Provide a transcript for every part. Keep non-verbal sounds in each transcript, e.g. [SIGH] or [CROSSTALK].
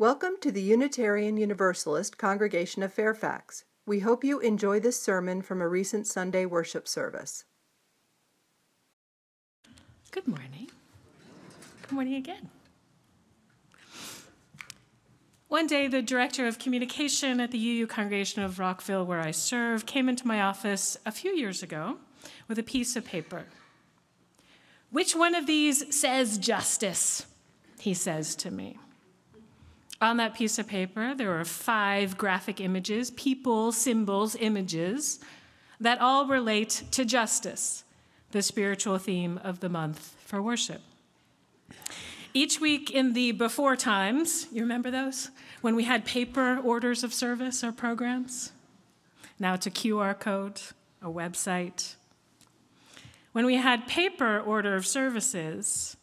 Welcome to the Unitarian Universalist Congregation of Fairfax. We hope you enjoy this sermon from a recent Sunday worship service. Good morning. Good morning again. One day, the director of communication at the UU Congregation of Rockville, where I serve, came into my office a few years ago with a piece of paper. Which one of these says justice? He says to me. On that piece of paper, there were five graphic images, people, symbols, images, that all relate to justice, the spiritual theme of the month for worship. Each week in the before times, you remember those? When we had paper orders of service or programs? Now it's a QR code, a website. When we had paper order of services,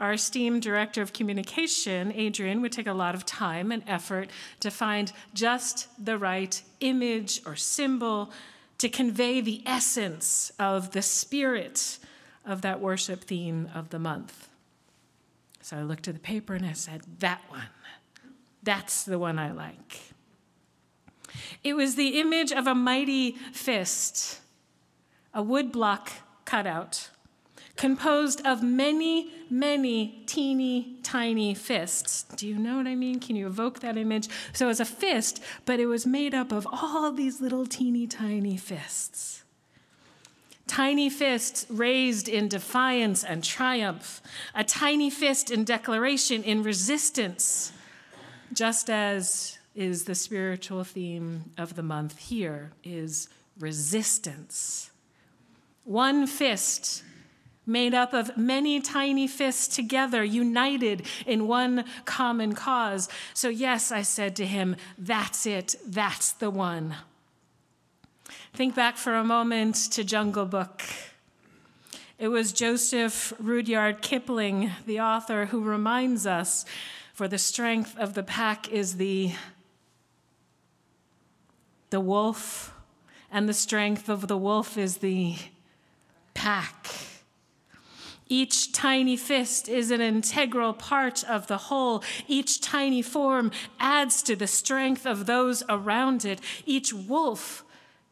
our esteemed director of communication, Adrian, would take a lot of time and effort to find just the right image or symbol to convey the essence of the spirit of that worship theme of the month. So I looked at the paper and I said, That one. That's the one I like. It was the image of a mighty fist, a woodblock cutout composed of many, many teeny tiny fists. Do you know what I mean? Can you evoke that image? So it was a fist, but it was made up of all these little teeny tiny fists. Tiny fists raised in defiance and triumph, a tiny fist in declaration, in resistance, just as is the spiritual theme of the month here is resistance. One fist made up of many tiny fists together, united in one common cause. So, yes, I said to him, That's it, that's the one. Think back for a moment to Jungle Book. It was Joseph Rudyard Kipling, the author, who reminds us for the strength of the pack is the, the wolf, and the strength of the wolf is the pack. Each tiny fist is an integral part of the whole. Each tiny form adds to the strength of those around it. Each wolf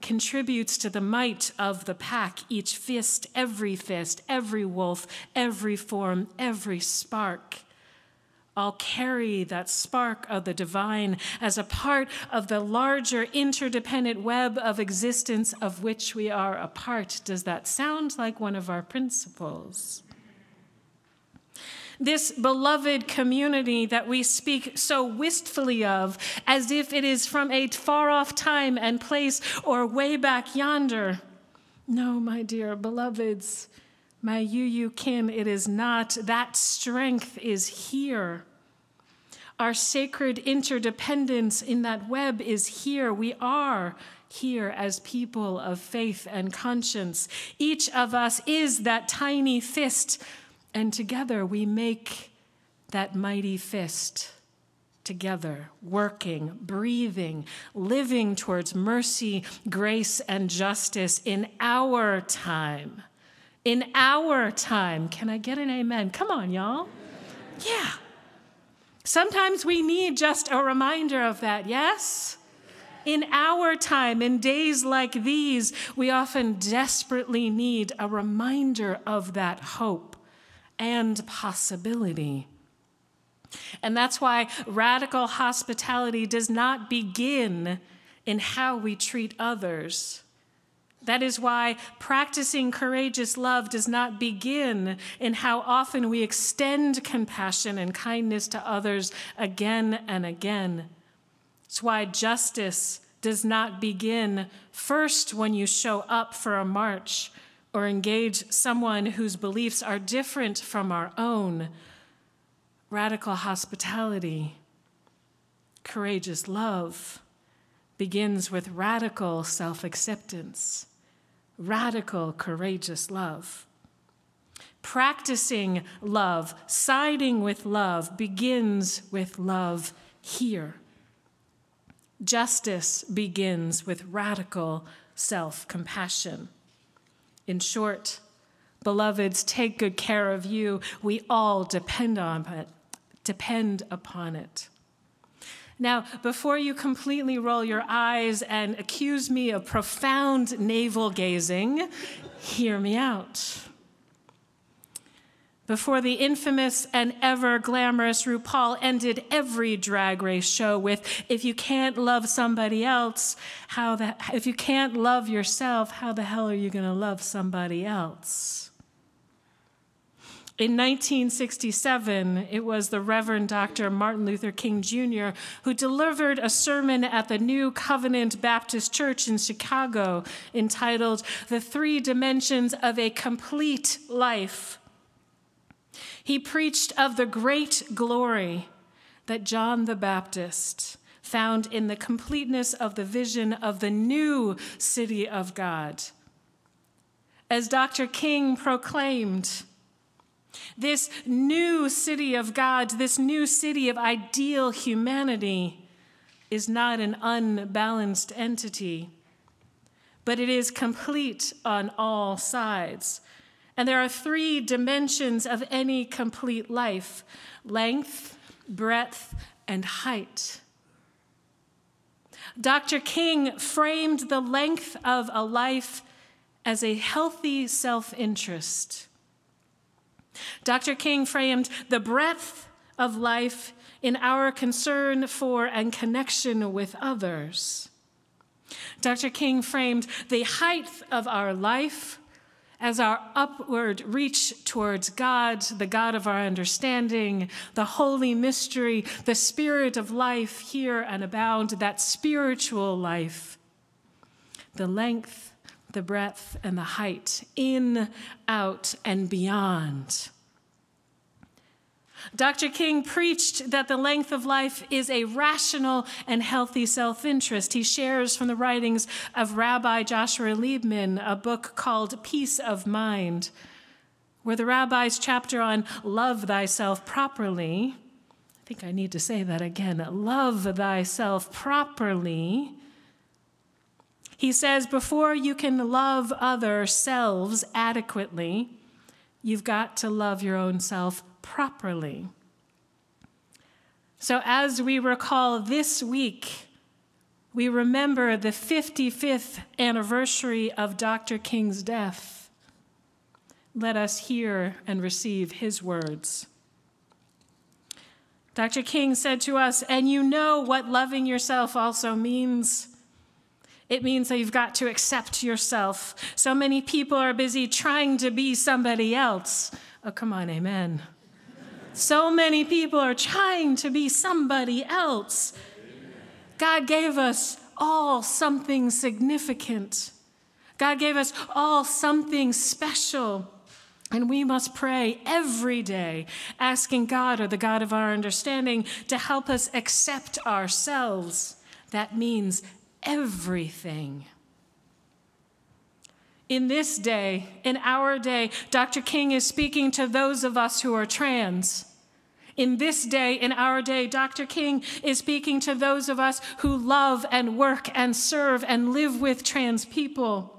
contributes to the might of the pack. Each fist, every fist, every wolf, every form, every spark I'll carry that spark of the divine as a part of the larger interdependent web of existence of which we are a part. Does that sound like one of our principles? This beloved community that we speak so wistfully of, as if it is from a far off time and place or way back yonder. No, my dear beloveds, my UU kin, it is not. That strength is here. Our sacred interdependence in that web is here. We are here as people of faith and conscience. Each of us is that tiny fist and together we make that mighty fist together, working, breathing, living towards mercy, grace, and justice in our time. In our time. Can I get an amen? Come on, y'all. Yeah. Sometimes we need just a reminder of that, yes? In our time, in days like these, we often desperately need a reminder of that hope and possibility. And that's why radical hospitality does not begin in how we treat others. That is why practicing courageous love does not begin in how often we extend compassion and kindness to others again and again. It's why justice does not begin first when you show up for a march or engage someone whose beliefs are different from our own. Radical hospitality, courageous love begins with radical self acceptance, radical courageous love. Practicing love, siding with love, begins with love here. Justice begins with radical self compassion. In short, beloveds, take good care of you. We all depend on it, depend upon it. Now, before you completely roll your eyes and accuse me of profound navel gazing, hear me out. Before the infamous and ever glamorous RuPaul ended every drag race show with, if you can't love somebody else, how the, if you can't love yourself, how the hell are you going to love somebody else? In 1967, it was the Reverend Dr. Martin Luther King Jr. who delivered a sermon at the New Covenant Baptist Church in Chicago entitled The Three Dimensions of a Complete Life. He preached of the great glory that John the Baptist found in the completeness of the vision of the new city of God. As Dr. King proclaimed, this new city of God, this new city of ideal humanity, is not an unbalanced entity, but it is complete on all sides. And there are three dimensions of any complete life length, breadth, and height. Dr. King framed the length of a life as a healthy self interest Dr. King framed the breadth of life in our concern for and connection with others. Dr. King framed the height of our life as our upward reach towards God, the God of our understanding, the holy mystery, the spirit of life here and abound, that spiritual life, the length the breadth and the height, in, out, and beyond. Dr. King preached that the length of life is a rational and healthy self interest. He shares from the writings of Rabbi Joshua Liebman a book called Peace of Mind, where the rabbi's chapter on love thyself properly, I think I need to say that again love thyself properly he says, before you can love other selves adequately, you've got to love your own self properly. So, as we recall this week, we remember the 55th anniversary of Dr. King's death. Let us hear and receive his words. Dr. King said to us, and you know what loving yourself also means. It means that you've got to accept yourself. So many people are busy trying to be somebody else. Oh, come on, amen. So many people are trying to be somebody else. God gave us all something significant. God gave us all something special. And we must pray every day, asking God, or the God of our understanding, to help us accept ourselves. That means everything. In this day, in our day, Dr. King is speaking to those of us who are trans. In this day, in our day, Dr. King is speaking to those of us who love and work and serve and live with trans people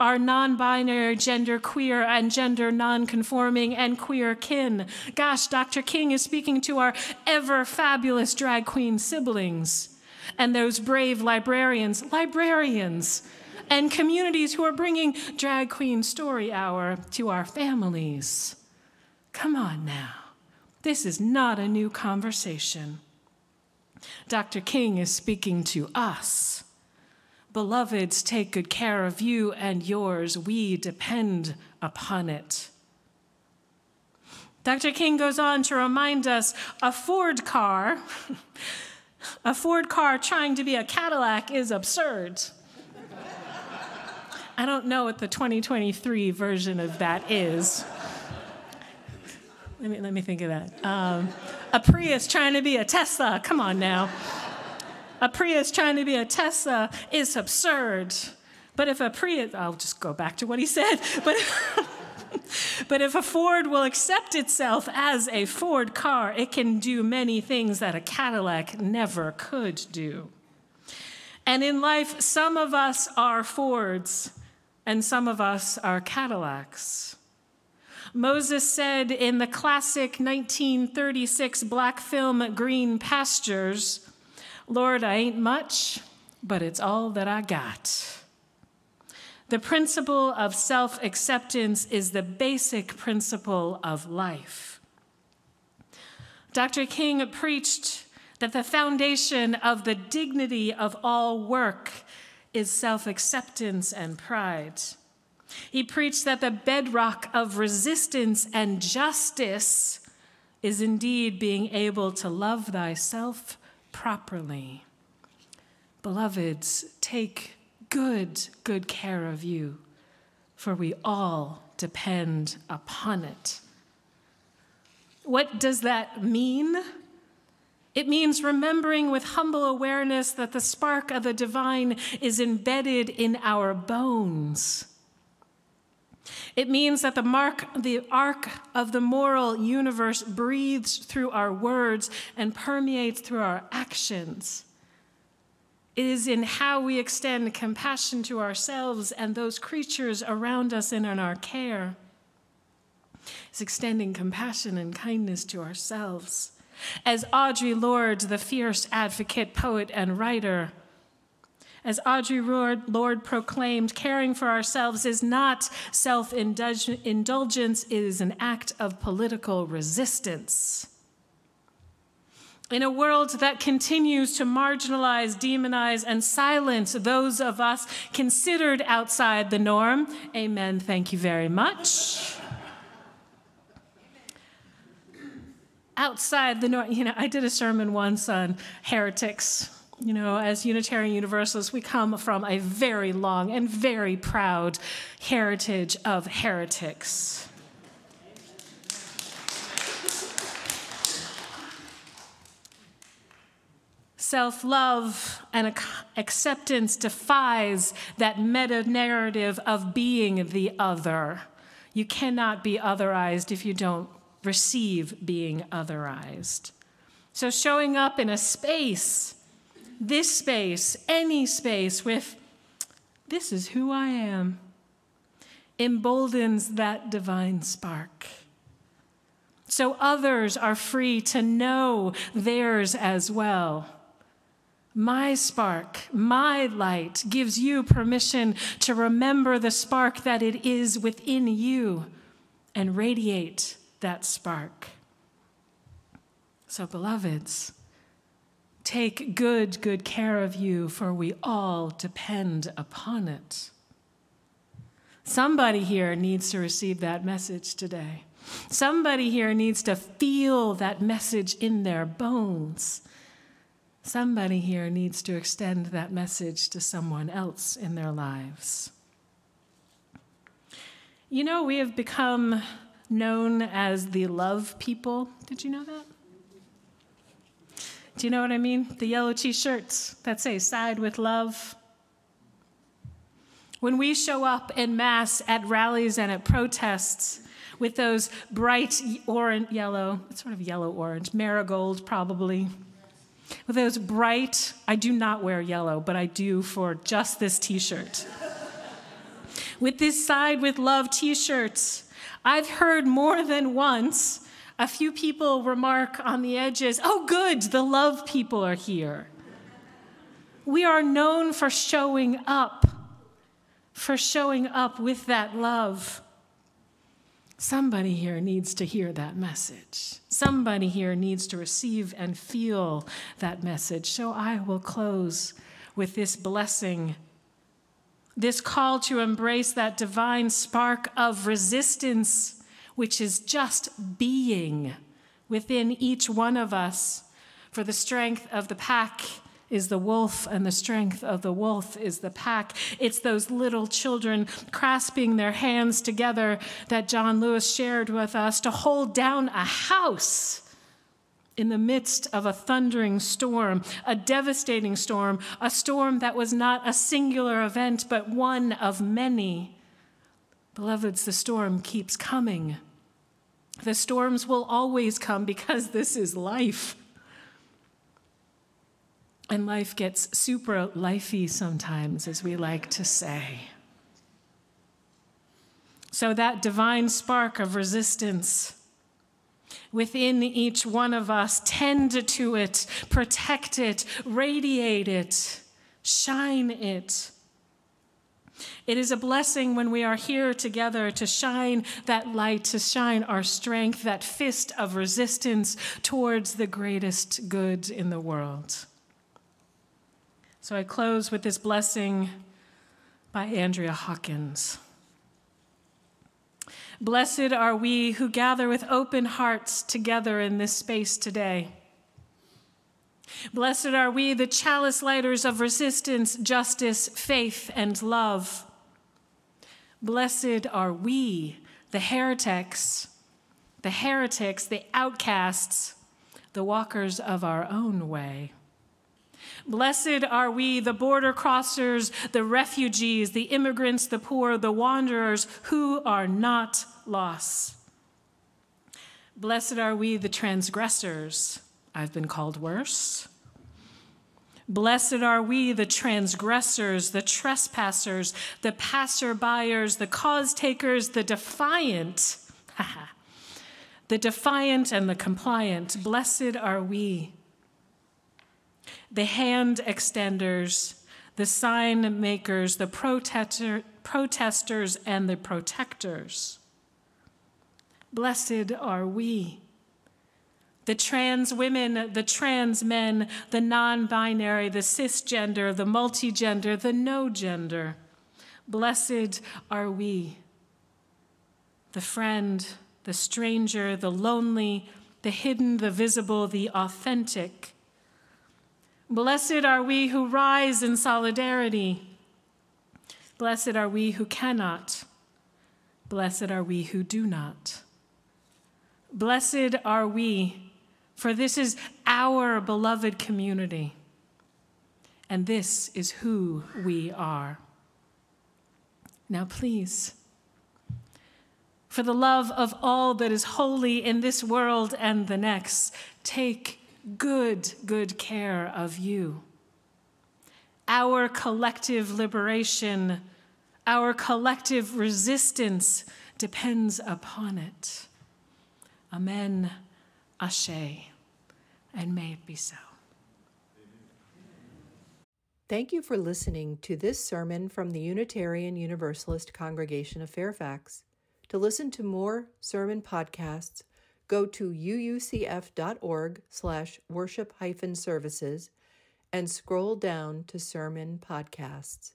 our non binary, gender queer, and gender non conforming and queer kin. Gosh, Dr. King is speaking to our ever fabulous drag queen siblings and those brave librarians, librarians, and communities who are bringing Drag Queen Story Hour to our families. Come on now. This is not a new conversation. Dr. King is speaking to us. Beloveds, take good care of you and yours. We depend upon it. Dr. King goes on to remind us a Ford car [LAUGHS] A Ford car trying to be a Cadillac is absurd. I don't know what the 2023 version of that is. Let me, let me think of that. Um, a Prius trying to be a Tesla, come on now. A Prius trying to be a Tesla is absurd. But if a Prius, I'll just go back to what he said. [LAUGHS] But but if a Ford will accept itself as a Ford car, it can do many things that a Cadillac never could do. And in life, some of us are Fords and some of us are Cadillacs. Moses said in the classic 1936 black film Green Pastures, Lord, I ain't much, but it's all that I got. The principle of self acceptance is the basic principle of life. Dr. King preached that the foundation of the dignity of all work is self acceptance and pride. He preached that the bedrock of resistance and justice is indeed being able to love thyself properly. Beloveds, take good, good care of you, for we all depend upon it. What does that mean? It means remembering with humble awareness that the spark of the divine is embedded in our bones. It means that the mark, the arc of the moral universe breathes through our words and permeates through our actions. It is in how we extend compassion to ourselves and those creatures around us and in our care. It's extending compassion and kindness to ourselves. As Audre Lorde, the fierce advocate, poet, and writer, as Audre Lorde proclaimed, caring for ourselves is not self indulgence, it is an act of political resistance. In a world that continues to marginalize, demonize, and silence those of us considered outside the norm, amen, thank you very much. outside the norm, you know, I did a sermon once on heretics. You know, as Unitarian Universalists, we come from a very long and very proud heritage of heretics. Self love and acceptance defies that meta narrative of being the other. You cannot be otherized if you don't receive being otherized. So, showing up in a space, this space, any space, with this is who I am, emboldens that divine spark so others are free to know theirs as well. My spark, my light gives you permission to remember the spark that it is within you and radiate that spark. So, beloveds, take good, good care of you, for we all depend upon it. Somebody here needs to receive that message today. Somebody here needs to feel that message in their bones. Somebody here needs to extend that message to someone else in their lives. You know, we have become known as the love people. Did you know that? Do you know what I mean? The yellow t shirts that say side with love. When we show up in mass at rallies and at protests with those bright orange, yellow, sort of yellow orange, marigold probably with those bright, I do not wear yellow, but I do for just this t shirt. with this Side with Love t shirts, I've heard more than once a few people remark on the edges, oh, good, the love people are here. We are known for showing up, for showing up with that love. Somebody here needs to hear that message. Somebody here needs to receive and feel that message. So I will close with this blessing, this call to embrace that divine spark of resistance, which is just being within each one of us for the strength of the pack is the wolf, and the strength of the wolf is the pack. It's those little children grasping their hands together that John Lewis shared with us to hold down a house in the midst of a thundering storm, a devastating storm, a storm that was not a singular event, but one of many. Beloveds, the storm keeps coming. The storms will always come because this is life. And life gets super lifey sometimes, as we like to say. So, that divine spark of resistance, within each one of us. Tend to it, protect it, radiate it, shine it. It is a blessing when we are here together to shine that light, to shine our strength, that fist of resistance towards the greatest good in the world. So I close with this blessing by Andrea Hawkins. Blessed are we who gather with open hearts together in this space today. Blessed are we, the chalice lighters of resistance, justice, faith, and love. Blessed are we, the heretics, the heretics, the outcasts, the walkers of our own way. Blessed are we, the border crossers, the refugees, the immigrants, the poor, the wanderers who are not lost. Blessed are we, the transgressors. I've been called worse. Blessed are we, the transgressors, the trespassers, the passerbyers, the cause takers, the defiant. [LAUGHS] the defiant and the compliant. Blessed are we the hand extenders, the sign makers, the protester, protesters, and the protectors. Blessed are we. The trans women, the trans men, the non binary, the cisgender, the multigender, the no gender. Blessed are we. The friend, the stranger, the lonely, the hidden, the visible, the authentic Blessed are we who rise in solidarity. Blessed are we who cannot. Blessed are we who do not. Blessed are we, for this is our beloved community, and this is who we are. Now, please, for the love of all that is holy in this world and the next, take good, good care of you. Our collective liberation, our collective resistance depends upon it. Amen, Ashe, and may it be so. Thank you for listening to this sermon from the Unitarian Universalist Congregation of Fairfax. To listen to more sermon podcasts, go to uucf.org slash worship hyphen services and scroll down to sermon podcasts.